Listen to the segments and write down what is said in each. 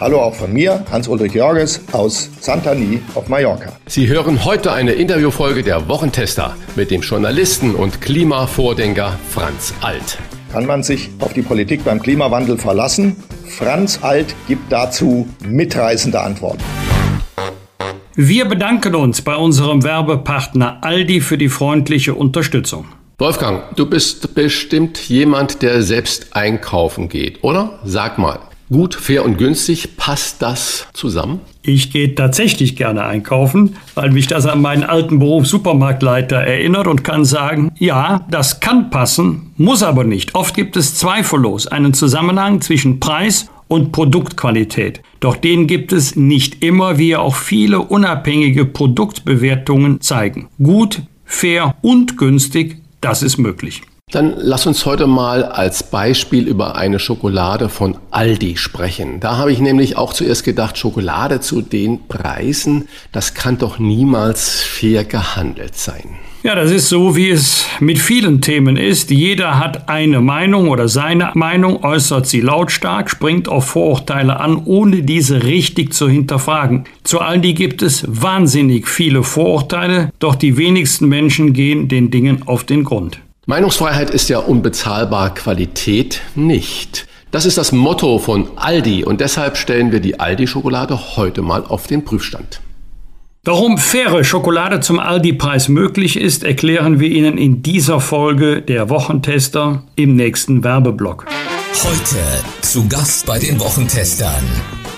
Hallo auch von mir, Hans-Ulrich Jorges aus Santani auf Mallorca. Sie hören heute eine Interviewfolge der Wochentester mit dem Journalisten und Klimavordenker Franz Alt. Kann man sich auf die Politik beim Klimawandel verlassen? Franz Alt gibt dazu mitreißende Antworten. Wir bedanken uns bei unserem Werbepartner Aldi für die freundliche Unterstützung. Wolfgang, du bist bestimmt jemand, der selbst einkaufen geht, oder? Sag mal, gut, fair und günstig, passt das zusammen? Ich gehe tatsächlich gerne einkaufen, weil mich das an meinen alten Beruf Supermarktleiter erinnert und kann sagen, ja, das kann passen, muss aber nicht. Oft gibt es zweifellos einen Zusammenhang zwischen Preis und Produktqualität. Doch den gibt es nicht immer, wie auch viele unabhängige Produktbewertungen zeigen. Gut, fair und günstig das ist möglich. Dann lass uns heute mal als Beispiel über eine Schokolade von Aldi sprechen. Da habe ich nämlich auch zuerst gedacht, Schokolade zu den Preisen, das kann doch niemals fair gehandelt sein. Ja, das ist so, wie es mit vielen Themen ist. Jeder hat eine Meinung oder seine Meinung, äußert sie lautstark, springt auf Vorurteile an, ohne diese richtig zu hinterfragen. Zu Aldi gibt es wahnsinnig viele Vorurteile, doch die wenigsten Menschen gehen den Dingen auf den Grund. Meinungsfreiheit ist ja unbezahlbar, Qualität nicht. Das ist das Motto von Aldi und deshalb stellen wir die Aldi-Schokolade heute mal auf den Prüfstand. Warum faire Schokolade zum Aldi-Preis möglich ist, erklären wir Ihnen in dieser Folge der Wochentester im nächsten Werbeblock. Heute zu Gast bei den Wochentestern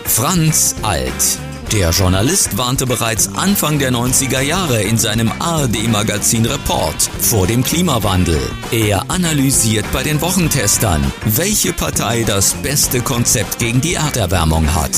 Franz Alt. Der Journalist warnte bereits Anfang der 90er Jahre in seinem ARD-Magazin Report vor dem Klimawandel. Er analysiert bei den Wochentestern, welche Partei das beste Konzept gegen die Erderwärmung hat.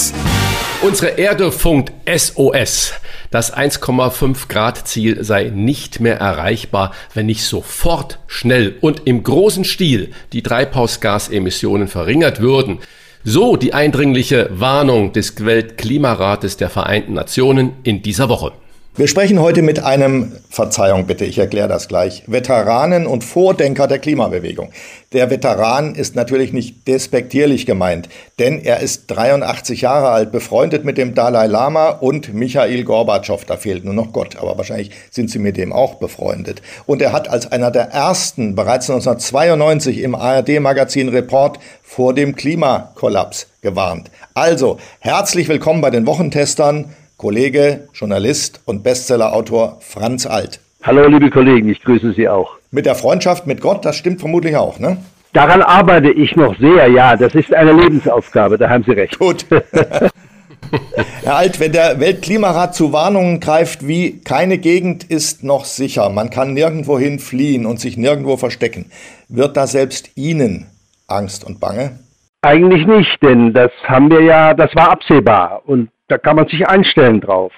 Unsere Erde funkt SOS. Das 1,5 Grad Ziel sei nicht mehr erreichbar, wenn nicht sofort, schnell und im großen Stil die Treibhausgasemissionen verringert würden. So die eindringliche Warnung des Weltklimarates der Vereinten Nationen in dieser Woche. Wir sprechen heute mit einem, Verzeihung bitte, ich erkläre das gleich, Veteranen und Vordenker der Klimabewegung. Der Veteran ist natürlich nicht despektierlich gemeint, denn er ist 83 Jahre alt, befreundet mit dem Dalai Lama und Michail Gorbatschow. Da fehlt nur noch Gott, aber wahrscheinlich sind sie mit dem auch befreundet. Und er hat als einer der ersten bereits 1992 im ARD-Magazin Report vor dem Klimakollaps gewarnt. Also, herzlich willkommen bei den Wochentestern. Kollege, Journalist und Bestsellerautor Franz Alt. Hallo, liebe Kollegen, ich grüße Sie auch. Mit der Freundschaft mit Gott, das stimmt vermutlich auch, ne? Daran arbeite ich noch sehr, ja. Das ist eine Lebensaufgabe, da haben Sie recht. Gut. Herr Alt, wenn der Weltklimarat zu Warnungen greift, wie keine Gegend ist noch sicher, man kann nirgendwohin fliehen und sich nirgendwo verstecken, wird da selbst Ihnen Angst und Bange? Eigentlich nicht, denn das haben wir ja, das war absehbar. Und da kann man sich einstellen drauf.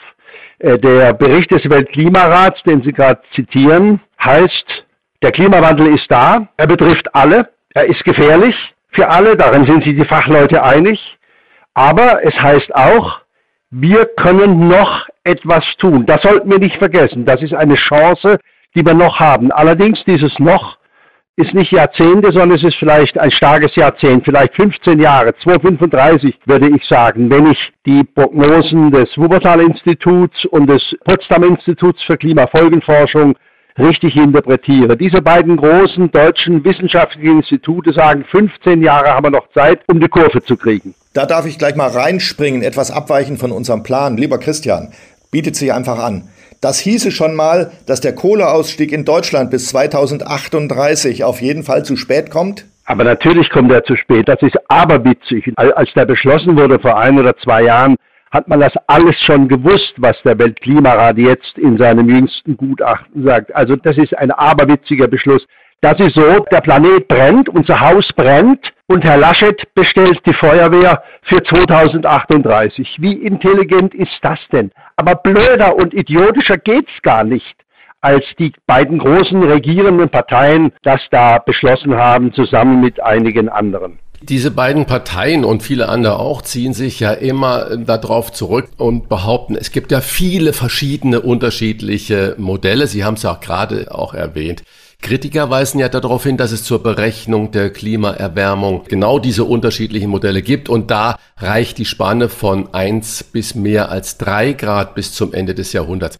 Äh, der Bericht des Weltklimarats, den Sie gerade zitieren, heißt, der Klimawandel ist da, er betrifft alle, er ist gefährlich für alle, darin sind sich die Fachleute einig, aber es heißt auch, wir können noch etwas tun. Das sollten wir nicht vergessen. Das ist eine Chance, die wir noch haben. Allerdings dieses noch ist nicht Jahrzehnte, sondern es ist vielleicht ein starkes Jahrzehnt, vielleicht 15 Jahre, 2035 würde ich sagen, wenn ich die Prognosen des Wuppertal-Instituts und des Potsdam-Instituts für Klimafolgenforschung richtig interpretiere. Diese beiden großen deutschen wissenschaftlichen Institute sagen, 15 Jahre haben wir noch Zeit, um die Kurve zu kriegen. Da darf ich gleich mal reinspringen, etwas abweichen von unserem Plan. Lieber Christian, bietet sich einfach an. Das hieße schon mal, dass der Kohleausstieg in Deutschland bis 2038 auf jeden Fall zu spät kommt? Aber natürlich kommt er zu spät. Das ist aberwitzig. Als der beschlossen wurde vor ein oder zwei Jahren, hat man das alles schon gewusst, was der Weltklimarat jetzt in seinem jüngsten Gutachten sagt. Also das ist ein aberwitziger Beschluss. Das ist so, der Planet brennt, unser Haus brennt und Herr Laschet bestellt die Feuerwehr für 2038. Wie intelligent ist das denn? Aber blöder und idiotischer geht's gar nicht als die beiden großen regierenden Parteien das da beschlossen haben, zusammen mit einigen anderen. Diese beiden Parteien und viele andere auch ziehen sich ja immer darauf zurück und behaupten, es gibt ja viele verschiedene unterschiedliche Modelle. Sie haben es ja auch gerade auch erwähnt. Kritiker weisen ja darauf hin, dass es zur Berechnung der Klimaerwärmung genau diese unterschiedlichen Modelle gibt und da reicht die Spanne von eins bis mehr als drei Grad bis zum Ende des Jahrhunderts.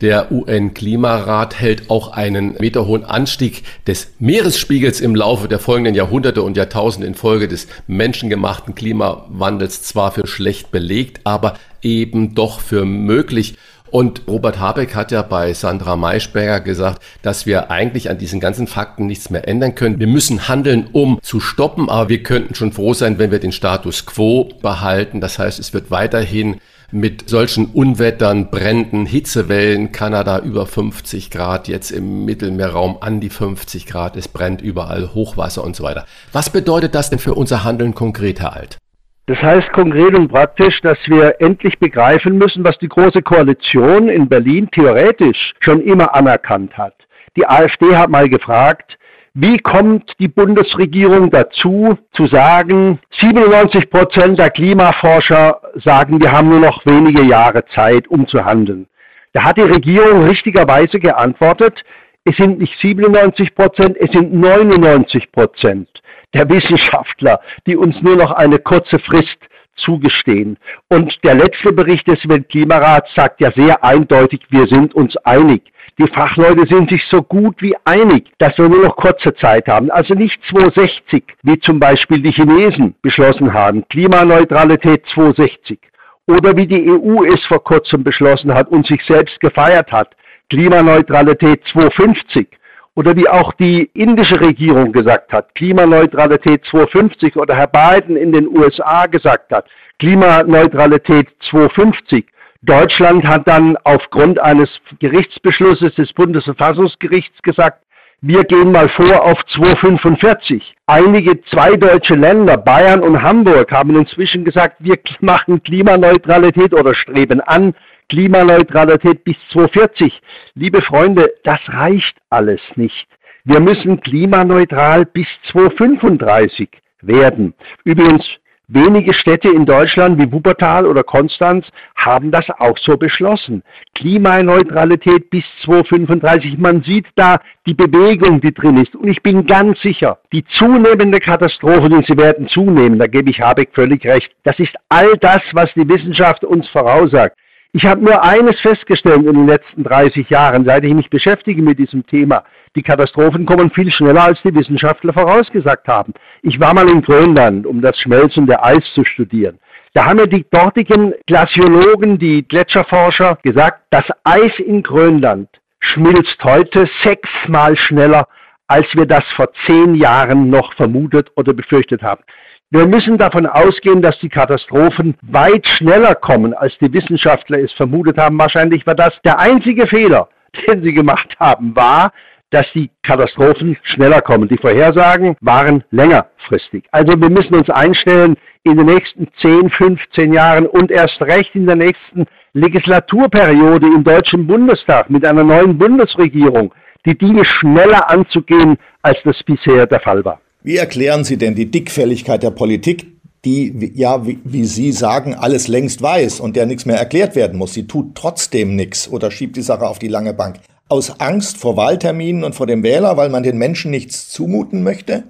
Der UN-Klimarat hält auch einen meterhohen Anstieg des Meeresspiegels im Laufe der folgenden Jahrhunderte und Jahrtausende infolge des menschengemachten Klimawandels zwar für schlecht belegt, aber eben doch für möglich. Und Robert Habeck hat ja bei Sandra Maischberger gesagt, dass wir eigentlich an diesen ganzen Fakten nichts mehr ändern können. Wir müssen handeln, um zu stoppen, aber wir könnten schon froh sein, wenn wir den Status quo behalten. Das heißt, es wird weiterhin mit solchen Unwettern, Bränden, Hitzewellen, Kanada über 50 Grad, jetzt im Mittelmeerraum an die 50 Grad, es brennt überall Hochwasser und so weiter. Was bedeutet das denn für unser Handeln konkret, Herr Alt? Das heißt konkret und praktisch, dass wir endlich begreifen müssen, was die Große Koalition in Berlin theoretisch schon immer anerkannt hat. Die AfD hat mal gefragt, wie kommt die Bundesregierung dazu, zu sagen, 97 Prozent der Klimaforscher sagen, wir haben nur noch wenige Jahre Zeit, um zu handeln. Da hat die Regierung richtigerweise geantwortet, es sind nicht 97 Prozent, es sind 99 Prozent der Wissenschaftler, die uns nur noch eine kurze Frist zugestehen. Und der letzte Bericht des Weltklimarats sagt ja sehr eindeutig, wir sind uns einig. Die Fachleute sind sich so gut wie einig, dass wir nur noch kurze Zeit haben. Also nicht 260, wie zum Beispiel die Chinesen beschlossen haben. Klimaneutralität 260. Oder wie die EU es vor kurzem beschlossen hat und sich selbst gefeiert hat. Klimaneutralität 250 oder wie auch die indische Regierung gesagt hat, Klimaneutralität 250 oder Herr Biden in den USA gesagt hat, Klimaneutralität 250. Deutschland hat dann aufgrund eines Gerichtsbeschlusses des Bundesverfassungsgerichts gesagt, wir gehen mal vor auf 245. Einige zwei deutsche Länder, Bayern und Hamburg, haben inzwischen gesagt, wir machen Klimaneutralität oder streben an, Klimaneutralität bis 2040. Liebe Freunde, das reicht alles nicht. Wir müssen klimaneutral bis 2035 werden. Übrigens, wenige Städte in Deutschland wie Wuppertal oder Konstanz haben das auch so beschlossen. Klimaneutralität bis 2035. Man sieht da die Bewegung, die drin ist. Und ich bin ganz sicher, die zunehmende Katastrophe, und sie werden zunehmen, da gebe ich Habeck völlig recht, das ist all das, was die Wissenschaft uns voraussagt. Ich habe nur eines festgestellt in den letzten 30 Jahren, seit ich mich beschäftige mit diesem Thema. Die Katastrophen kommen viel schneller, als die Wissenschaftler vorausgesagt haben. Ich war mal in Grönland, um das Schmelzen der Eis zu studieren. Da haben mir die dortigen Glaziologen, die Gletscherforscher gesagt, das Eis in Grönland schmilzt heute sechsmal schneller, als wir das vor zehn Jahren noch vermutet oder befürchtet haben. Wir müssen davon ausgehen, dass die Katastrophen weit schneller kommen, als die Wissenschaftler es vermutet haben. Wahrscheinlich war das der einzige Fehler, den sie gemacht haben, war, dass die Katastrophen schneller kommen. Die Vorhersagen waren längerfristig. Also wir müssen uns einstellen, in den nächsten 10, 15 Jahren und erst recht in der nächsten Legislaturperiode im Deutschen Bundestag mit einer neuen Bundesregierung die Dinge schneller anzugehen, als das bisher der Fall war. Wie erklären Sie denn die Dickfälligkeit der Politik, die, ja, wie, wie, Sie sagen, alles längst weiß und der nichts mehr erklärt werden muss? Sie tut trotzdem nichts oder schiebt die Sache auf die lange Bank. Aus Angst vor Wahlterminen und vor dem Wähler, weil man den Menschen nichts zumuten möchte?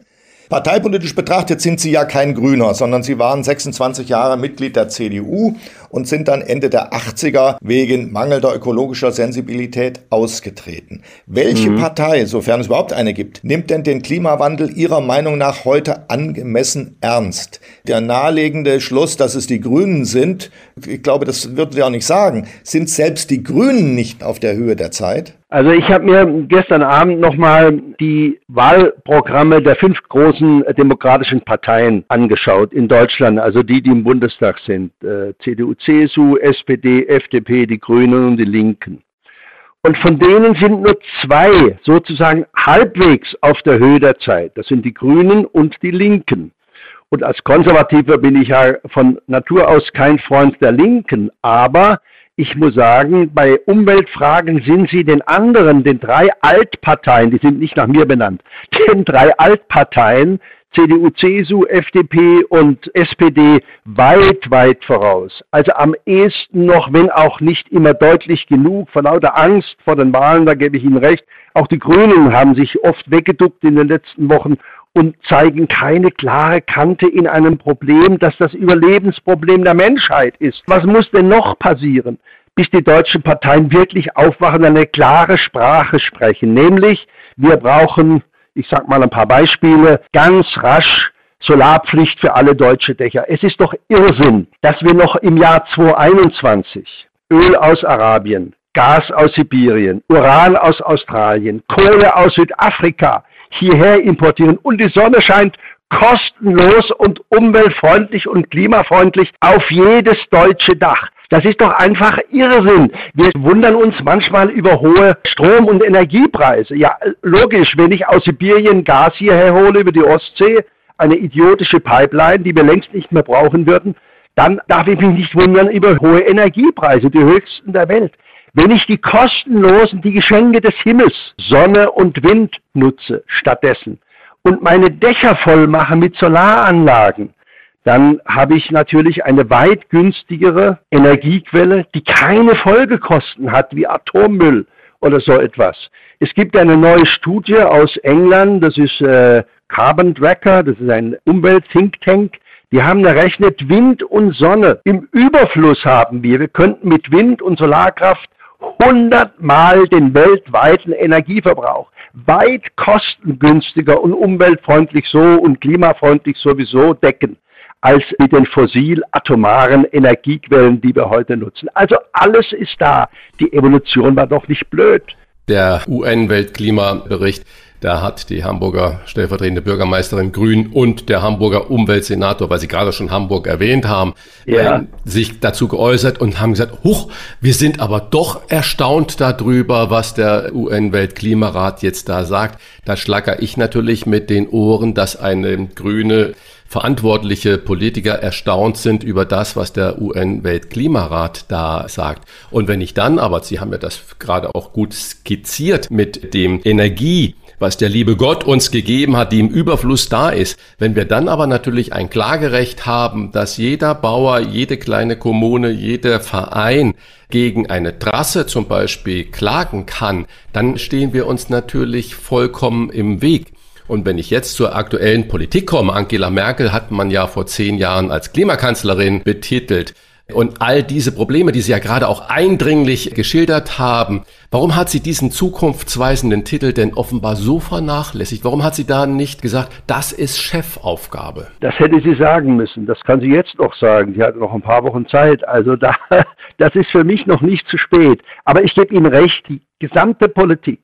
Parteipolitisch betrachtet sind sie ja kein Grüner, sondern sie waren 26 Jahre Mitglied der CDU und sind dann Ende der 80er wegen mangelnder ökologischer Sensibilität ausgetreten. Welche mhm. Partei, sofern es überhaupt eine gibt, nimmt denn den Klimawandel Ihrer Meinung nach heute angemessen ernst? Der naheliegende Schluss, dass es die Grünen sind, ich glaube, das würden Sie auch nicht sagen, sind selbst die Grünen nicht auf der Höhe der Zeit? Also ich habe mir gestern Abend nochmal die Wahlprogramme der fünf großen demokratischen Parteien angeschaut in Deutschland, also die, die im Bundestag sind, äh, CDU, CSU, SPD, FDP, die Grünen und die Linken. Und von denen sind nur zwei sozusagen halbwegs auf der Höhe der Zeit. Das sind die Grünen und die Linken. Und als Konservativer bin ich ja von Natur aus kein Freund der Linken. Aber ich muss sagen, bei Umweltfragen sind sie den anderen, den drei Altparteien, die sind nicht nach mir benannt, den drei Altparteien CDU, CSU, FDP und SPD weit, weit voraus. Also am ehesten noch, wenn auch nicht immer deutlich genug, vor lauter Angst vor den Wahlen, da gebe ich Ihnen recht. Auch die Grünen haben sich oft weggeduckt in den letzten Wochen und zeigen keine klare Kante in einem Problem, das das Überlebensproblem der Menschheit ist. Was muss denn noch passieren, bis die deutschen Parteien wirklich aufwachen und eine klare Sprache sprechen? Nämlich, wir brauchen ich sage mal ein paar Beispiele, ganz rasch Solarpflicht für alle deutsche Dächer. Es ist doch Irrsinn, dass wir noch im Jahr 2021 Öl aus Arabien, Gas aus Sibirien, Uran aus Australien, Kohle aus Südafrika hierher importieren und die Sonne scheint kostenlos und umweltfreundlich und klimafreundlich auf jedes deutsche Dach. Das ist doch einfach Irrsinn. Wir wundern uns manchmal über hohe Strom- und Energiepreise. Ja, logisch, wenn ich aus Sibirien Gas hierher hole über die Ostsee, eine idiotische Pipeline, die wir längst nicht mehr brauchen würden, dann darf ich mich nicht wundern über hohe Energiepreise, die höchsten der Welt. Wenn ich die kostenlosen, die Geschenke des Himmels, Sonne und Wind nutze stattdessen und meine Dächer voll mache mit Solaranlagen, dann habe ich natürlich eine weit günstigere Energiequelle, die keine Folgekosten hat wie Atommüll oder so etwas. Es gibt eine neue Studie aus England, das ist äh, Carbon Tracker, das ist ein Umwelt-Think Tank. Die haben errechnet, Wind und Sonne im Überfluss haben wir. Wir könnten mit Wind und Solarkraft 100 Mal den weltweiten Energieverbrauch weit kostengünstiger und umweltfreundlich so und klimafreundlich sowieso decken als mit den fossil-atomaren Energiequellen, die wir heute nutzen. Also alles ist da. Die Evolution war doch nicht blöd. Der UN-Weltklimabericht da hat die Hamburger stellvertretende Bürgermeisterin Grün und der Hamburger Umweltsenator, weil Sie gerade schon Hamburg erwähnt haben, ja. äh, sich dazu geäußert und haben gesagt, huch, wir sind aber doch erstaunt darüber, was der UN-Weltklimarat jetzt da sagt. Da schlacker ich natürlich mit den Ohren, dass eine grüne verantwortliche Politiker erstaunt sind über das, was der UN-Weltklimarat da sagt. Und wenn ich dann aber, Sie haben ja das gerade auch gut skizziert mit dem Energie, was der liebe Gott uns gegeben hat, die im Überfluss da ist. Wenn wir dann aber natürlich ein Klagerecht haben, dass jeder Bauer, jede kleine Kommune, jeder Verein gegen eine Trasse zum Beispiel klagen kann, dann stehen wir uns natürlich vollkommen im Weg. Und wenn ich jetzt zur aktuellen Politik komme, Angela Merkel hat man ja vor zehn Jahren als Klimakanzlerin betitelt. Und all diese Probleme, die Sie ja gerade auch eindringlich geschildert haben, warum hat sie diesen zukunftsweisenden Titel denn offenbar so vernachlässigt? Warum hat sie da nicht gesagt, das ist Chefaufgabe? Das hätte sie sagen müssen. Das kann sie jetzt noch sagen. Sie hat noch ein paar Wochen Zeit. Also da, das ist für mich noch nicht zu spät. Aber ich gebe Ihnen recht, die gesamte Politik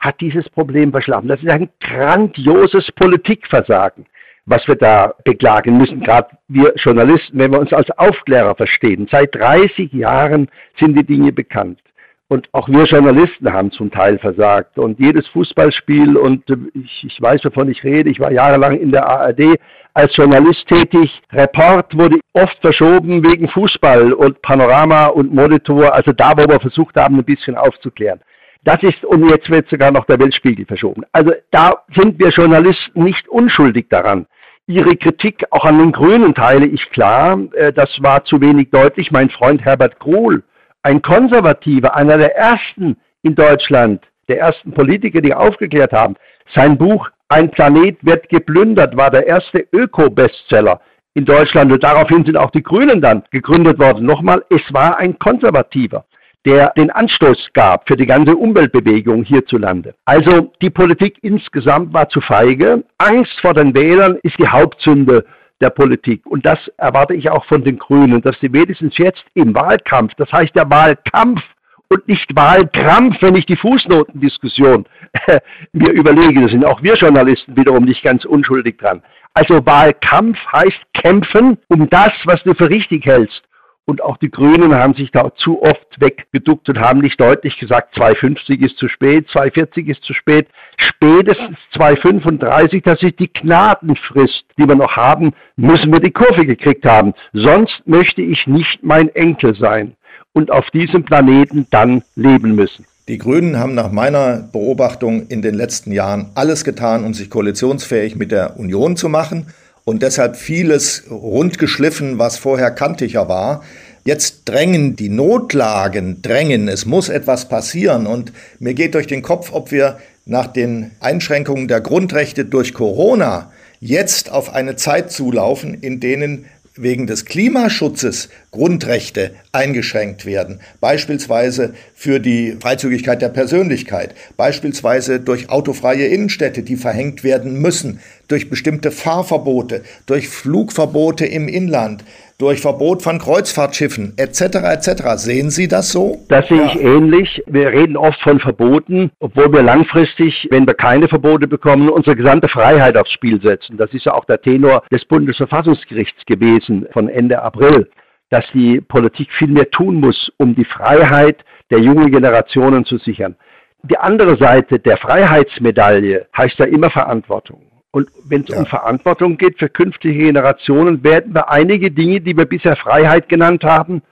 hat dieses Problem verschlafen. Das ist ein grandioses Politikversagen, was wir da beklagen müssen, gerade wir Journalisten, wenn wir uns als Aufklärer verstehen. Seit 30 Jahren sind die Dinge bekannt. Und auch wir Journalisten haben zum Teil versagt. Und jedes Fußballspiel, und äh, ich, ich, weiß, wovon ich rede, ich war jahrelang in der ARD als Journalist tätig. Report wurde oft verschoben wegen Fußball und Panorama und Monitor, also da, wo wir versucht haben, ein bisschen aufzuklären. Das ist, und jetzt wird sogar noch der Weltspiegel verschoben. Also da sind wir Journalisten nicht unschuldig daran. Ihre Kritik auch an den Grünen teile ich klar. Äh, das war zu wenig deutlich. Mein Freund Herbert Kohl, ein Konservativer, einer der ersten in Deutschland, der ersten Politiker, die aufgeklärt haben. Sein Buch Ein Planet wird geplündert war der erste Öko-Bestseller in Deutschland und daraufhin sind auch die Grünen dann gegründet worden. Nochmal, es war ein Konservativer der den Anstoß gab für die ganze Umweltbewegung hierzulande. Also die Politik insgesamt war zu feige. Angst vor den Wählern ist die Hauptsünde der Politik. Und das erwarte ich auch von den Grünen, dass sie wenigstens jetzt im Wahlkampf, das heißt der Wahlkampf und nicht Wahlkrampf, wenn ich die Fußnotendiskussion äh, mir überlege. Da sind auch wir Journalisten wiederum nicht ganz unschuldig dran. Also Wahlkampf heißt kämpfen um das, was du für richtig hältst Und auch die Grünen haben sich da zu oft weggeduckt und haben nicht deutlich gesagt, 250 ist zu spät, 240 ist zu spät. Spätestens 235, das ist die Gnadenfrist, die wir noch haben, müssen wir die Kurve gekriegt haben. Sonst möchte ich nicht mein Enkel sein und auf diesem Planeten dann leben müssen. Die Grünen haben nach meiner Beobachtung in den letzten Jahren alles getan, um sich koalitionsfähig mit der Union zu machen und deshalb vieles rundgeschliffen, was vorher kantiger war. Jetzt drängen die Notlagen, drängen, es muss etwas passieren und mir geht durch den Kopf, ob wir nach den Einschränkungen der Grundrechte durch Corona jetzt auf eine Zeit zulaufen, in denen wegen des Klimaschutzes Grundrechte eingeschränkt werden, beispielsweise für die Freizügigkeit der Persönlichkeit, beispielsweise durch autofreie Innenstädte, die verhängt werden müssen, durch bestimmte Fahrverbote, durch Flugverbote im Inland, durch Verbot von Kreuzfahrtschiffen etc. etc. Sehen Sie das so? Das sehe ja. ich ähnlich. Wir reden oft von Verboten, obwohl wir langfristig, wenn wir keine Verbote bekommen, unsere gesamte Freiheit aufs Spiel setzen. Das ist ja auch der Tenor des Bundesverfassungsgerichts gewesen von Ende April, dass die Politik viel mehr tun muss, um die Freiheit der jungen Generationen zu sichern. Die andere Seite der Freiheitsmedaille heißt ja immer Verantwortung. Und wenn es ja. um Verantwortung geht für künftige Generationen, werden wir einige Dinge, die wir bisher Freiheit genannt haben,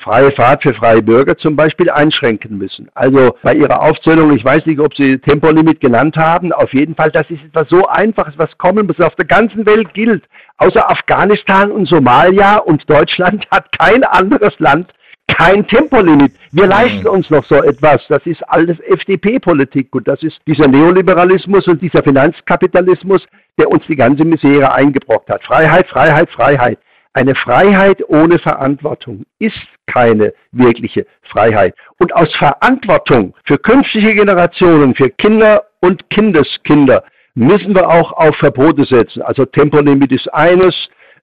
freie Fahrt für freie Bürger zum Beispiel einschränken müssen. Also bei Ihrer Aufzählung, ich weiß nicht, ob Sie Tempolimit genannt haben, auf jeden Fall, das ist etwas so Einfaches, was kommen muss, auf der ganzen Welt gilt. Außer Afghanistan und Somalia und Deutschland hat kein anderes Land kein Tempolimit. Wir mhm. leisten uns noch so etwas. Das ist alles FDP-Politik und das ist dieser Neoliberalismus und dieser Finanzkapitalismus, der uns die ganze Misere eingebrockt hat. Freiheit, Freiheit, Freiheit. Eine Freiheit ohne Verantwortung ist keine wirkliche Freiheit. Und aus Verantwortung für künftige Generationen, für Kinder und Kindeskinder müssen wir auch auf Verbote setzen. Also Tempolimit ist eines,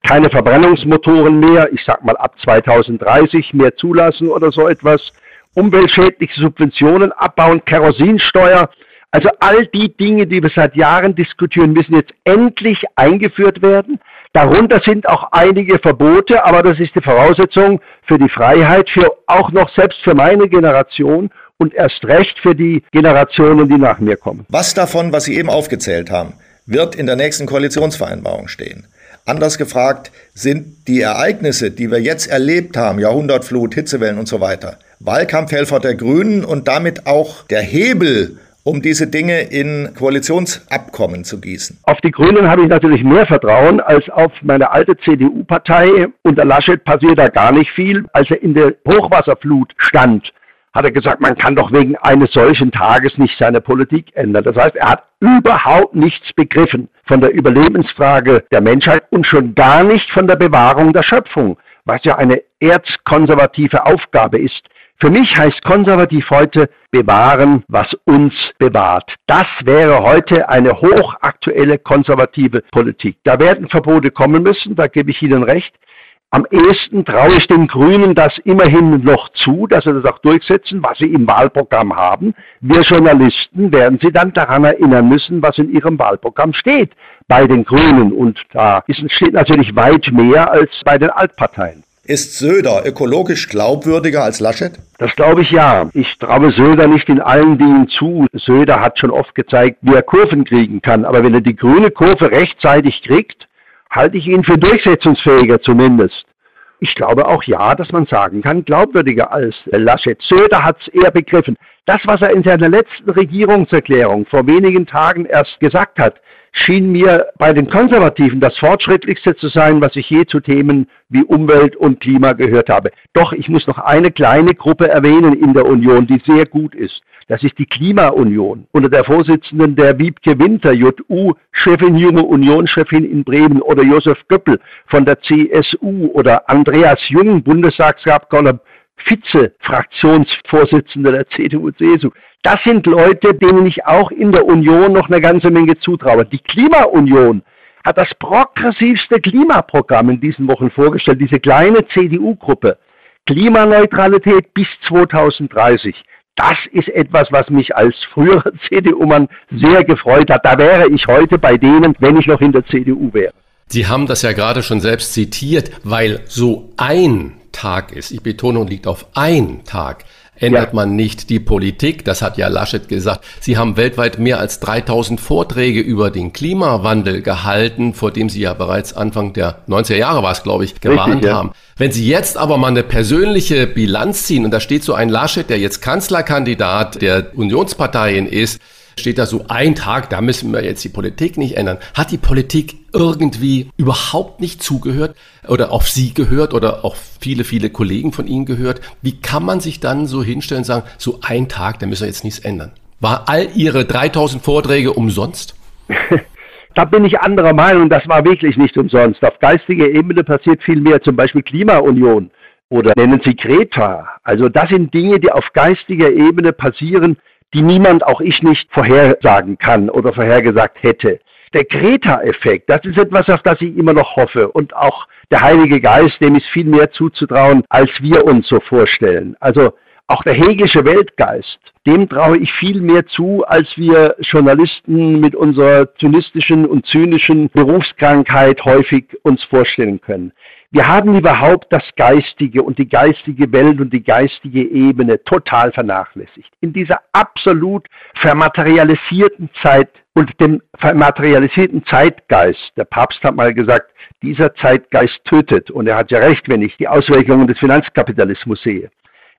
keine Verbrennungsmotoren mehr, ich sag mal ab 2030 mehr zulassen oder so etwas, umweltschädliche Subventionen abbauen, Kerosinsteuer. Also all die Dinge, die wir seit Jahren diskutieren, müssen jetzt endlich eingeführt werden. Darunter sind auch einige Verbote, aber das ist die Voraussetzung für die Freiheit, für auch noch selbst für meine Generation und erst recht für die Generationen, die nach mir kommen. Was davon, was Sie eben aufgezählt haben, wird in der nächsten Koalitionsvereinbarung stehen? Anders gefragt, sind die Ereignisse, die wir jetzt erlebt haben, Jahrhundertflut, Hitzewellen und so weiter, Wahlkampfhelfer der Grünen und damit auch der Hebel, um diese Dinge in Koalitionsabkommen zu gießen? Auf die Grünen habe ich natürlich mehr Vertrauen als auf meine alte CDU-Partei. Unter Laschet passiert da gar nicht viel. Als er in der Hochwasserflut stand, hat er gesagt, man kann doch wegen eines solchen Tages nicht seine Politik ändern. Das heißt, er hat überhaupt nichts begriffen von der Überlebensfrage der Menschheit und schon gar nicht von der Bewahrung der Schöpfung, was ja eine erzkonservative Aufgabe ist. Für mich heißt konservativ heute bewahren, was uns bewahrt. Das wäre heute eine hochaktuelle konservative Politik. Da werden Verbote kommen müssen, da gebe ich Ihnen recht. Am ehesten traue ich den Grünen das immerhin noch zu, dass sie das auch durchsetzen, was sie im Wahlprogramm haben. Wir Journalisten werden sie dann daran erinnern müssen, was in ihrem Wahlprogramm steht bei den Grünen. Und da steht natürlich weit mehr als bei den Altparteien. Ist Söder ökologisch glaubwürdiger als Laschet? Das glaube ich ja. Ich traue Söder nicht in allen Dingen zu. Söder hat schon oft gezeigt, wie er Kurven kriegen kann. Aber wenn er die grüne Kurve rechtzeitig kriegt, halte ich ihn für durchsetzungsfähiger zumindest. Ich glaube auch ja, dass man sagen kann, glaubwürdiger als Laschet. Söder hat es eher begriffen. Das, was er in seiner letzten Regierungserklärung vor wenigen Tagen erst gesagt hat, schien mir bei den Konservativen das fortschrittlichste zu sein, was ich je zu Themen wie Umwelt und Klima gehört habe. Doch ich muss noch eine kleine Gruppe erwähnen in der Union, die sehr gut ist. Das ist die Klimaunion unter der Vorsitzenden der Wiebke Winter, JU-Chefin, junge Unionschefin in Bremen oder Josef Göppel von der CSU oder Andreas Jung, Bundestagsabgeordneter Vize-Fraktionsvorsitzender der CDU-CSU. Das sind Leute, denen ich auch in der Union noch eine ganze Menge zutraue. Die Klimaunion hat das progressivste Klimaprogramm in diesen Wochen vorgestellt, diese kleine CDU-Gruppe. Klimaneutralität bis 2030. Das ist etwas, was mich als früherer CDU-Mann sehr gefreut hat. Da wäre ich heute bei denen, wenn ich noch in der CDU wäre. Sie haben das ja gerade schon selbst zitiert, weil so ein Tag ist, ich betone, und liegt auf ein Tag, ändert ja. man nicht die Politik. Das hat ja Laschet gesagt. Sie haben weltweit mehr als 3000 Vorträge über den Klimawandel gehalten, vor dem Sie ja bereits Anfang der 90er Jahre war es, glaube ich, gewarnt Richtig, ja. haben. Wenn Sie jetzt aber mal eine persönliche Bilanz ziehen, und da steht so ein Laschet, der jetzt Kanzlerkandidat der Unionsparteien ist, steht da so ein Tag, da müssen wir jetzt die Politik nicht ändern. Hat die Politik irgendwie überhaupt nicht zugehört oder auf Sie gehört oder auch viele, viele Kollegen von Ihnen gehört? Wie kann man sich dann so hinstellen und sagen, so ein Tag, da müssen wir jetzt nichts ändern? War all Ihre 3000 Vorträge umsonst? Da bin ich anderer Meinung, das war wirklich nicht umsonst. Auf geistiger Ebene passiert viel mehr, zum Beispiel Klimaunion oder nennen Sie Greta. Also das sind Dinge, die auf geistiger Ebene passieren, die niemand, auch ich nicht, vorhersagen kann oder vorhergesagt hätte. Der Greta-Effekt, das ist etwas, auf das ich immer noch hoffe. Und auch der Heilige Geist, dem ist viel mehr zuzutrauen, als wir uns so vorstellen. Also auch der hegelische Weltgeist, dem traue ich viel mehr zu, als wir Journalisten mit unserer zynistischen und zynischen Berufskrankheit häufig uns vorstellen können. Wir haben überhaupt das Geistige und die geistige Welt und die geistige Ebene total vernachlässigt. In dieser absolut vermaterialisierten Zeit und dem vermaterialisierten Zeitgeist, der Papst hat mal gesagt, dieser Zeitgeist tötet. Und er hat ja recht, wenn ich die Auswirkungen des Finanzkapitalismus sehe.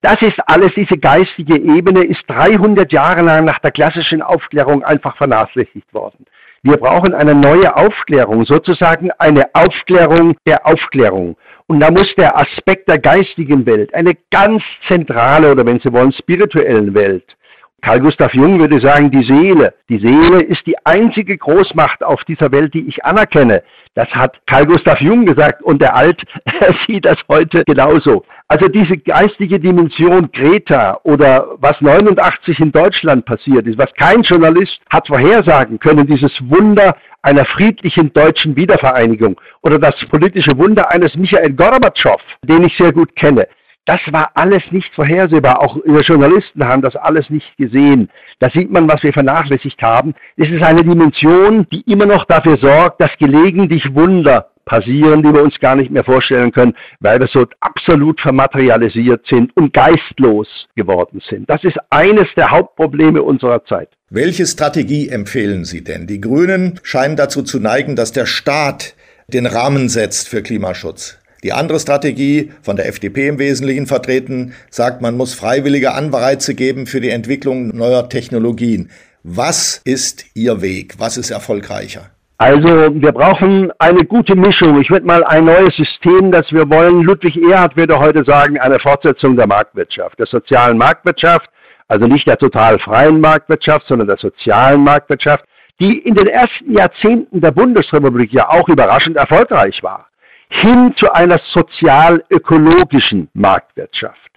Das ist alles, diese geistige Ebene ist 300 Jahre lang nach der klassischen Aufklärung einfach vernachlässigt worden. Wir brauchen eine neue Aufklärung, sozusagen eine Aufklärung der Aufklärung. Und da muss der Aspekt der geistigen Welt, eine ganz zentrale oder wenn Sie wollen, spirituellen Welt, Karl Gustav Jung würde sagen, die Seele. Die Seele ist die einzige Großmacht auf dieser Welt, die ich anerkenne. Das hat Karl Gustav Jung gesagt und der Alt sieht das heute genauso. Also diese geistige Dimension Greta oder was 89 in Deutschland passiert ist, was kein Journalist hat vorhersagen können, dieses Wunder einer friedlichen deutschen Wiedervereinigung oder das politische Wunder eines Michael Gorbatschow, den ich sehr gut kenne. Das war alles nicht vorhersehbar. Auch wir Journalisten haben das alles nicht gesehen. Da sieht man, was wir vernachlässigt haben. Es ist eine Dimension, die immer noch dafür sorgt, dass gelegentlich Wunder passieren, die wir uns gar nicht mehr vorstellen können, weil wir so absolut vermaterialisiert sind und geistlos geworden sind. Das ist eines der Hauptprobleme unserer Zeit. Welche Strategie empfehlen Sie denn? Die Grünen scheinen dazu zu neigen, dass der Staat den Rahmen setzt für Klimaschutz. Die andere Strategie, von der FDP im Wesentlichen vertreten, sagt, man muss freiwillige Anreize geben für die Entwicklung neuer Technologien. Was ist Ihr Weg? Was ist erfolgreicher? Also wir brauchen eine gute Mischung. Ich würde mal ein neues System, das wir wollen. Ludwig Erhard würde heute sagen, eine Fortsetzung der Marktwirtschaft, der sozialen Marktwirtschaft, also nicht der total freien Marktwirtschaft, sondern der sozialen Marktwirtschaft, die in den ersten Jahrzehnten der Bundesrepublik ja auch überraschend erfolgreich war hin zu einer sozial-ökologischen Marktwirtschaft.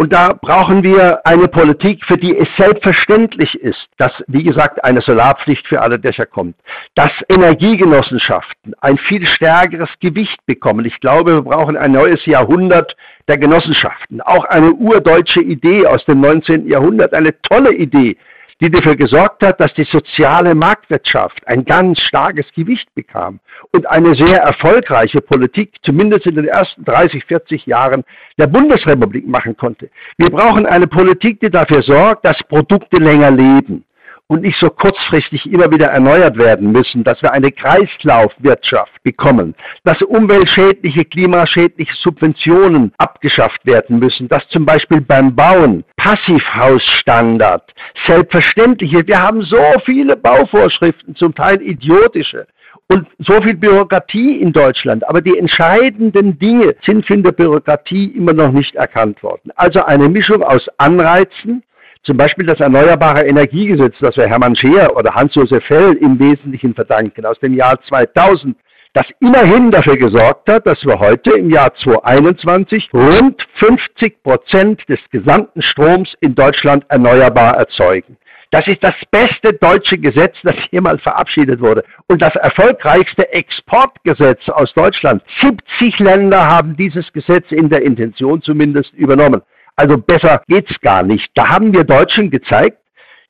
Und da brauchen wir eine Politik, für die es selbstverständlich ist, dass, wie gesagt, eine Solarpflicht für alle Dächer kommt, dass Energiegenossenschaften ein viel stärkeres Gewicht bekommen. Ich glaube, wir brauchen ein neues Jahrhundert der Genossenschaften. Auch eine urdeutsche Idee aus dem 19. Jahrhundert, eine tolle Idee, die dafür gesorgt hat, dass die soziale Marktwirtschaft ein ganz starkes Gewicht bekam und eine sehr erfolgreiche Politik, zumindest in den ersten 30, 40 Jahren der Bundesrepublik machen konnte. Wir brauchen eine Politik, die dafür sorgt, dass Produkte länger leben und nicht so kurzfristig immer wieder erneuert werden müssen, dass wir eine Kreislaufwirtschaft bekommen, dass umweltschädliche, klimaschädliche Subventionen abgeschafft werden müssen, dass zum Beispiel beim Bauen Passivhausstandard selbstverständlich ist. Wir haben so viele Bauvorschriften, zum Teil idiotische, und so viel Bürokratie in Deutschland. Aber die entscheidenden Dinge sind von der Bürokratie immer noch nicht erkannt worden. Also eine Mischung aus Anreizen, zum Beispiel das Erneuerbare Energiegesetz, das wir Hermann Scheer oder Hans-Josef Fell im Wesentlichen verdanken, aus dem Jahr 2000, das immerhin dafür gesorgt hat, dass wir heute im Jahr 2021 rund 50 Prozent des gesamten Stroms in Deutschland erneuerbar erzeugen. Das ist das beste deutsche Gesetz, das jemals verabschiedet wurde. Und das erfolgreichste Exportgesetz aus Deutschland. 70 Länder haben dieses Gesetz in der Intention zumindest übernommen. Also besser geht's gar nicht. Da haben wir Deutschen gezeigt,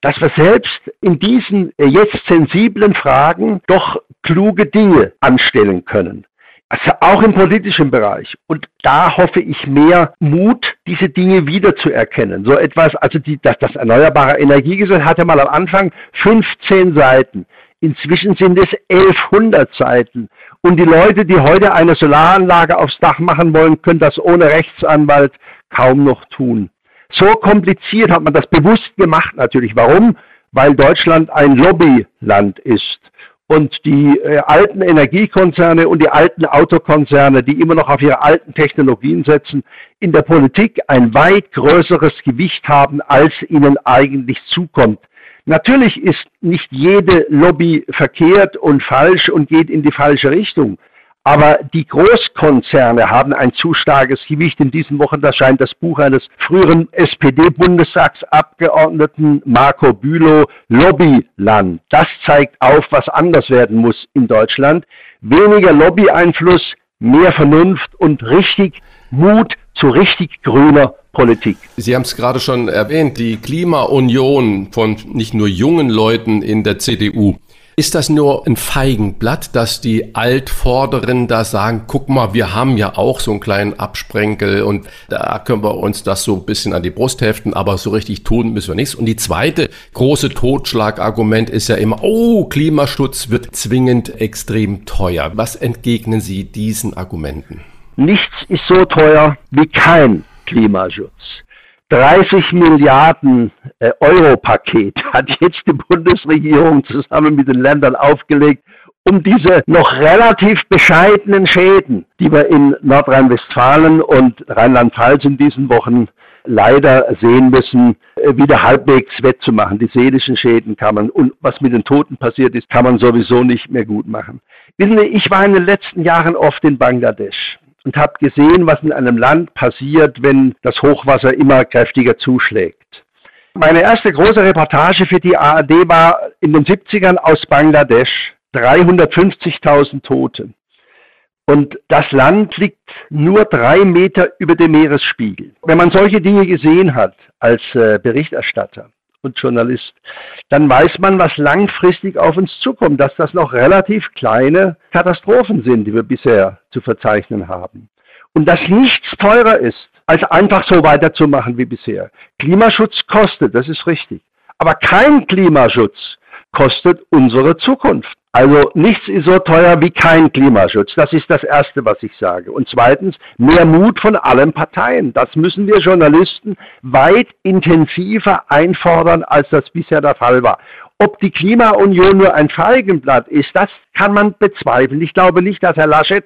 dass wir selbst in diesen äh, jetzt sensiblen Fragen doch kluge Dinge anstellen können. Also auch im politischen Bereich. Und da hoffe ich mehr Mut, diese Dinge wiederzuerkennen. So etwas, also die, das, das Erneuerbare Energiegesetz hatte mal am Anfang 15 Seiten. Inzwischen sind es 1100 Seiten. Und die Leute, die heute eine Solaranlage aufs Dach machen wollen, können das ohne Rechtsanwalt kaum noch tun. So kompliziert hat man das bewusst gemacht natürlich. Warum? Weil Deutschland ein Lobbyland ist. Und die äh, alten Energiekonzerne und die alten Autokonzerne, die immer noch auf ihre alten Technologien setzen, in der Politik ein weit größeres Gewicht haben, als ihnen eigentlich zukommt. Natürlich ist nicht jede Lobby verkehrt und falsch und geht in die falsche Richtung. Aber die Großkonzerne haben ein zu starkes Gewicht. In diesen Wochen erscheint das Buch eines früheren SPD-Bundestagsabgeordneten Marco Bülow, Lobbyland. Das zeigt auf, was anders werden muss in Deutschland. Weniger Lobbyeinfluss, mehr Vernunft und richtig Mut zu richtig grüner Politik. Sie haben es gerade schon erwähnt, die Klimaunion von nicht nur jungen Leuten in der CDU. Ist das nur ein Feigenblatt, dass die Altvorderen da sagen, guck mal, wir haben ja auch so einen kleinen Absprenkel und da können wir uns das so ein bisschen an die Brust heften, aber so richtig tun müssen wir nichts. Und die zweite große Totschlagargument ist ja immer, oh, Klimaschutz wird zwingend extrem teuer. Was entgegnen Sie diesen Argumenten? Nichts ist so teuer wie kein Klimaschutz. 30 Milliarden äh, Euro-Paket hat jetzt die Bundesregierung zusammen mit den Ländern aufgelegt, um diese noch relativ bescheidenen Schäden, die wir in Nordrhein-Westfalen und Rheinland-Pfalz in diesen Wochen leider sehen müssen, äh, wieder halbwegs wettzumachen. Die seelischen Schäden kann man, und was mit den Toten passiert ist, kann man sowieso nicht mehr gut machen. Wissen Sie, ich war in den letzten Jahren oft in Bangladesch und habe gesehen, was in einem Land passiert, wenn das Hochwasser immer kräftiger zuschlägt. Meine erste große Reportage für die ARD war in den 70ern aus Bangladesch. 350.000 Tote. Und das Land liegt nur drei Meter über dem Meeresspiegel. Wenn man solche Dinge gesehen hat als äh, Berichterstatter, und Journalist, dann weiß man, was langfristig auf uns zukommt, dass das noch relativ kleine Katastrophen sind, die wir bisher zu verzeichnen haben. Und dass nichts teurer ist, als einfach so weiterzumachen wie bisher. Klimaschutz kostet, das ist richtig. Aber kein Klimaschutz kostet unsere Zukunft. Also nichts ist so teuer wie kein Klimaschutz. Das ist das Erste, was ich sage. Und zweitens, mehr Mut von allen Parteien. Das müssen wir Journalisten weit intensiver einfordern, als das bisher der Fall war. Ob die Klimaunion nur ein Feigenblatt ist, das kann man bezweifeln. Ich glaube nicht, dass Herr Laschet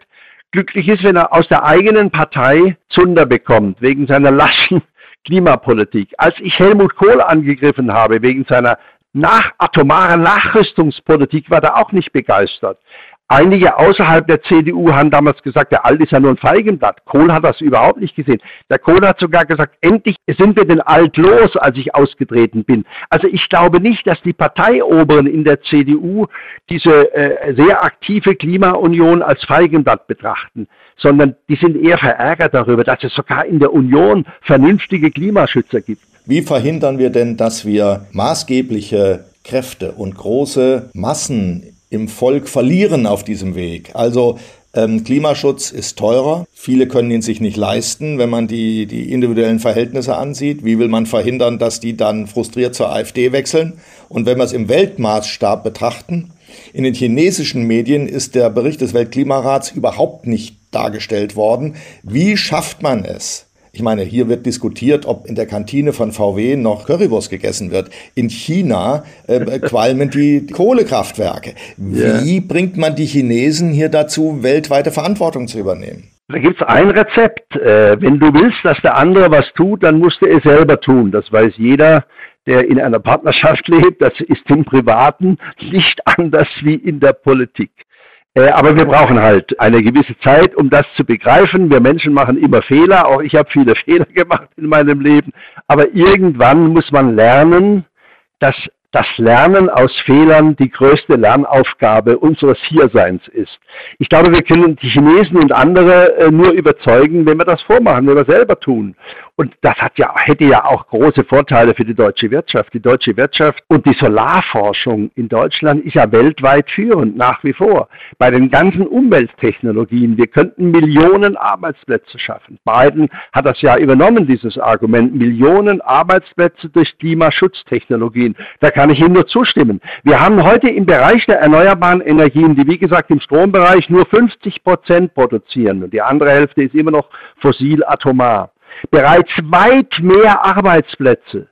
glücklich ist, wenn er aus der eigenen Partei Zunder bekommt, wegen seiner laschen Klimapolitik. Als ich Helmut Kohl angegriffen habe, wegen seiner nach atomarer Nachrüstungspolitik war er auch nicht begeistert. Einige außerhalb der CDU haben damals gesagt, der Alt ist ja nur ein Feigenblatt. Kohl hat das überhaupt nicht gesehen. Der Kohl hat sogar gesagt, endlich sind wir den Alt los, als ich ausgetreten bin. Also ich glaube nicht, dass die Parteioberen in der CDU diese äh, sehr aktive Klimaunion als Feigenblatt betrachten, sondern die sind eher verärgert darüber, dass es sogar in der Union vernünftige Klimaschützer gibt. Wie verhindern wir denn, dass wir maßgebliche Kräfte und große Massen im Volk verlieren auf diesem Weg? Also ähm, Klimaschutz ist teurer. Viele können ihn sich nicht leisten, wenn man die, die individuellen Verhältnisse ansieht. Wie will man verhindern, dass die dann frustriert zur AfD wechseln? Und wenn wir es im Weltmaßstab betrachten, in den chinesischen Medien ist der Bericht des Weltklimarats überhaupt nicht dargestellt worden. Wie schafft man es, ich meine, hier wird diskutiert, ob in der Kantine von VW noch Currywurst gegessen wird. In China äh, qualmen die Kohlekraftwerke. Wie ja. bringt man die Chinesen hier dazu, weltweite Verantwortung zu übernehmen? Da gibt es ein Rezept. Äh, wenn du willst, dass der andere was tut, dann musst du es selber tun. Das weiß jeder, der in einer Partnerschaft lebt. Das ist im Privaten nicht anders wie in der Politik. Äh, aber wir brauchen halt eine gewisse Zeit, um das zu begreifen. Wir Menschen machen immer Fehler. Auch ich habe viele Fehler gemacht in meinem Leben. Aber irgendwann muss man lernen, dass das Lernen aus Fehlern die größte Lernaufgabe unseres Hierseins ist. Ich glaube, wir können die Chinesen und andere äh, nur überzeugen, wenn wir das vormachen, wenn wir selber tun. Und das hat ja, hätte ja auch große Vorteile für die deutsche Wirtschaft. Die deutsche Wirtschaft und die Solarforschung in Deutschland ist ja weltweit führend nach wie vor. Bei den ganzen Umwelttechnologien. Wir könnten Millionen Arbeitsplätze schaffen. Biden hat das ja übernommen, dieses Argument. Millionen Arbeitsplätze durch Klimaschutztechnologien. Da kann ich Ihnen nur zustimmen. Wir haben heute im Bereich der erneuerbaren Energien, die wie gesagt im Strombereich nur 50 Prozent produzieren und die andere Hälfte ist immer noch fossil atomar, bereits weit mehr Arbeitsplätze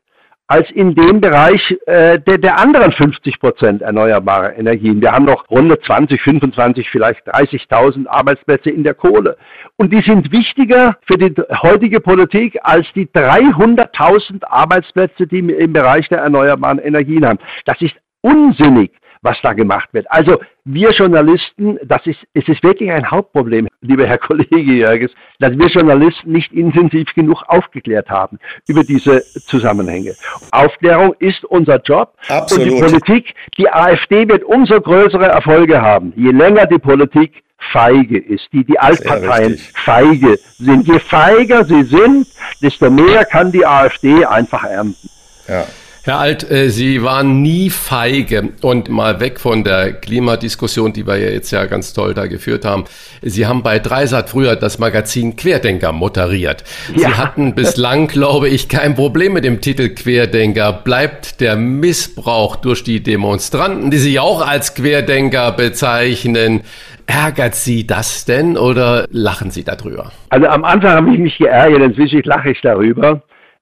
als in dem Bereich äh, der, der anderen 50 Prozent erneuerbarer Energien. Wir haben noch rund 20, 25, vielleicht 30.000 Arbeitsplätze in der Kohle. Und die sind wichtiger für die heutige Politik als die 300.000 Arbeitsplätze, die wir im Bereich der erneuerbaren Energien haben. Das ist unsinnig was da gemacht wird. Also wir Journalisten, das ist, es ist wirklich ein Hauptproblem, lieber Herr Kollege Jörges, dass wir Journalisten nicht intensiv genug aufgeklärt haben über diese Zusammenhänge. Aufklärung ist unser Job Absolut. und die Politik, die AfD wird umso größere Erfolge haben, je länger die Politik feige ist, die die Altparteien feige sind. Je feiger sie sind, desto mehr kann die AfD einfach ernten. Ja. Herr Alt, äh, Sie waren nie feige und mal weg von der Klimadiskussion, die wir ja jetzt ja ganz toll da geführt haben. Sie haben bei Dreisat früher das Magazin Querdenker moderiert. Ja. Sie hatten bislang, glaube ich, kein Problem mit dem Titel Querdenker. Bleibt der Missbrauch durch die Demonstranten, die sich auch als Querdenker bezeichnen, Ärgert Sie das denn oder lachen Sie darüber? Also am Anfang habe ich mich geärgert, inzwischen lache ich darüber.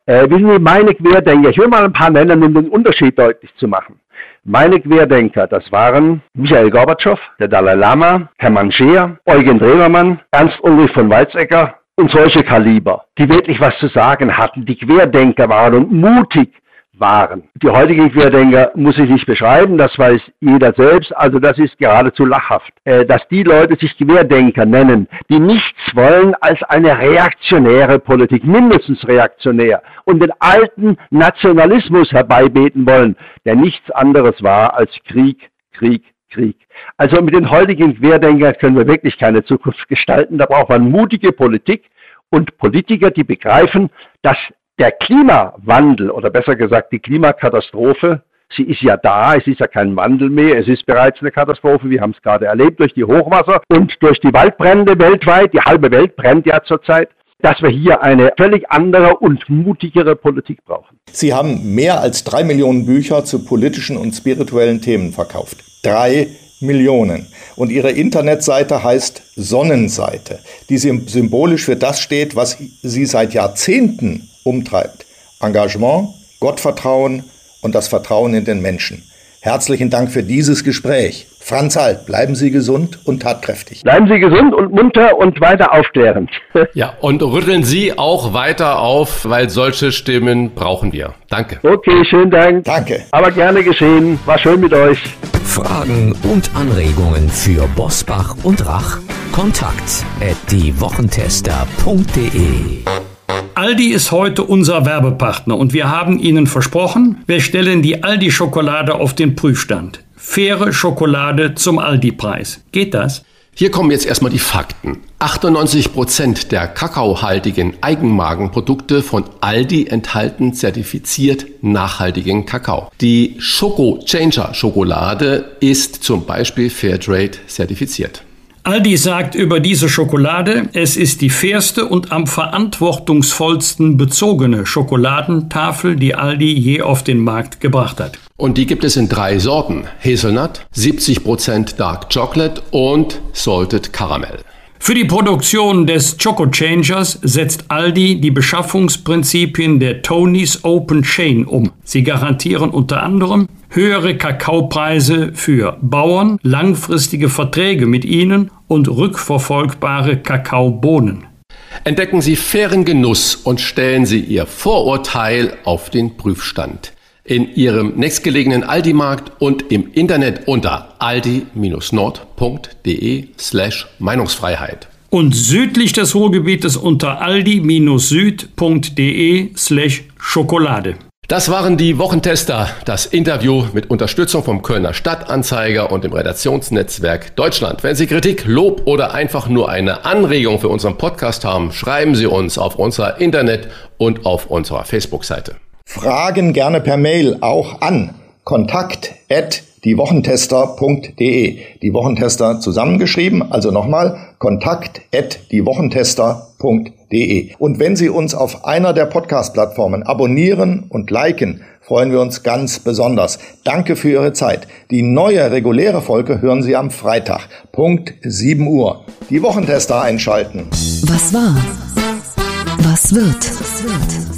Äh, wissen Sie, meine Querdenker, ich will mal ein paar nennen, um den Unterschied deutlich zu machen. Meine Querdenker, das waren Michael Gorbatschow, der Dalai Lama, Hermann Scheer, Eugen Drewermann, Ernst Ulrich von Weizsäcker und solche Kaliber, die wirklich was zu sagen hatten, die Querdenker waren und mutig waren. Die heutigen Querdenker muss ich nicht beschreiben, das weiß jeder selbst, also das ist geradezu lachhaft, äh, dass die Leute sich Querdenker nennen, die nichts wollen als eine reaktionäre Politik, mindestens reaktionär, und den alten Nationalismus herbeibeten wollen, der nichts anderes war als Krieg, Krieg, Krieg. Also mit den heutigen Querdenkern können wir wirklich keine Zukunft gestalten, da braucht man mutige Politik und Politiker, die begreifen, dass der Klimawandel oder besser gesagt die Klimakatastrophe, sie ist ja da, es ist ja kein Wandel mehr, es ist bereits eine Katastrophe, wir haben es gerade erlebt durch die Hochwasser und durch die Waldbrände weltweit, die halbe Welt brennt ja zurzeit dass wir hier eine völlig andere und mutigere Politik brauchen. Sie haben mehr als drei Millionen Bücher zu politischen und spirituellen Themen verkauft. Drei Millionen. Und ihre Internetseite heißt Sonnenseite, die symbolisch für das steht, was sie seit Jahrzehnten umtreibt. Engagement, Gottvertrauen und das Vertrauen in den Menschen. Herzlichen Dank für dieses Gespräch. Franz Halt, bleiben Sie gesund und tatkräftig. Bleiben Sie gesund und munter und weiter aufklärend. Ja, und rütteln Sie auch weiter auf, weil solche Stimmen brauchen wir. Danke. Okay, schönen Dank. Danke. Aber gerne geschehen. War schön mit euch. Fragen und Anregungen für Bosbach und Rach? Kontakt at diewochentester.de Aldi ist heute unser Werbepartner und wir haben Ihnen versprochen, wir stellen die Aldi-Schokolade auf den Prüfstand. Faire Schokolade zum Aldi-Preis. Geht das? Hier kommen jetzt erstmal die Fakten. 98% der kakaohaltigen Eigenmarkenprodukte von Aldi enthalten zertifiziert nachhaltigen Kakao. Die Schoko Changer Schokolade ist zum Beispiel Fairtrade zertifiziert. Aldi sagt über diese Schokolade, es ist die fairste und am verantwortungsvollsten bezogene Schokoladentafel, die Aldi je auf den Markt gebracht hat. Und die gibt es in drei Sorten. Hazelnut, 70% Dark Chocolate und Salted Caramel. Für die Produktion des Choco Changers setzt Aldi die Beschaffungsprinzipien der Tony's Open Chain um. Sie garantieren unter anderem höhere Kakaopreise für Bauern, langfristige Verträge mit ihnen und rückverfolgbare Kakaobohnen. Entdecken Sie fairen Genuss und stellen Sie Ihr Vorurteil auf den Prüfstand in Ihrem nächstgelegenen Aldi-Markt und im Internet unter aldi-nord.de slash Meinungsfreiheit. Und südlich des Ruhrgebietes unter aldi-süd.de slash Schokolade. Das waren die Wochentester, das Interview mit Unterstützung vom Kölner Stadtanzeiger und dem Redaktionsnetzwerk Deutschland. Wenn Sie Kritik, Lob oder einfach nur eine Anregung für unseren Podcast haben, schreiben Sie uns auf unserer Internet- und auf unserer Facebook-Seite. Fragen gerne per Mail auch an kontakt@ diewochentester.de. Die Wochentester zusammengeschrieben, also nochmal kontakt at diewochentester.de. Und wenn Sie uns auf einer der Podcast-Plattformen abonnieren und liken, freuen wir uns ganz besonders. Danke für Ihre Zeit. Die neue reguläre Folge hören Sie am Freitag, Punkt 7 Uhr. Die Wochentester einschalten. Was war? Was wird?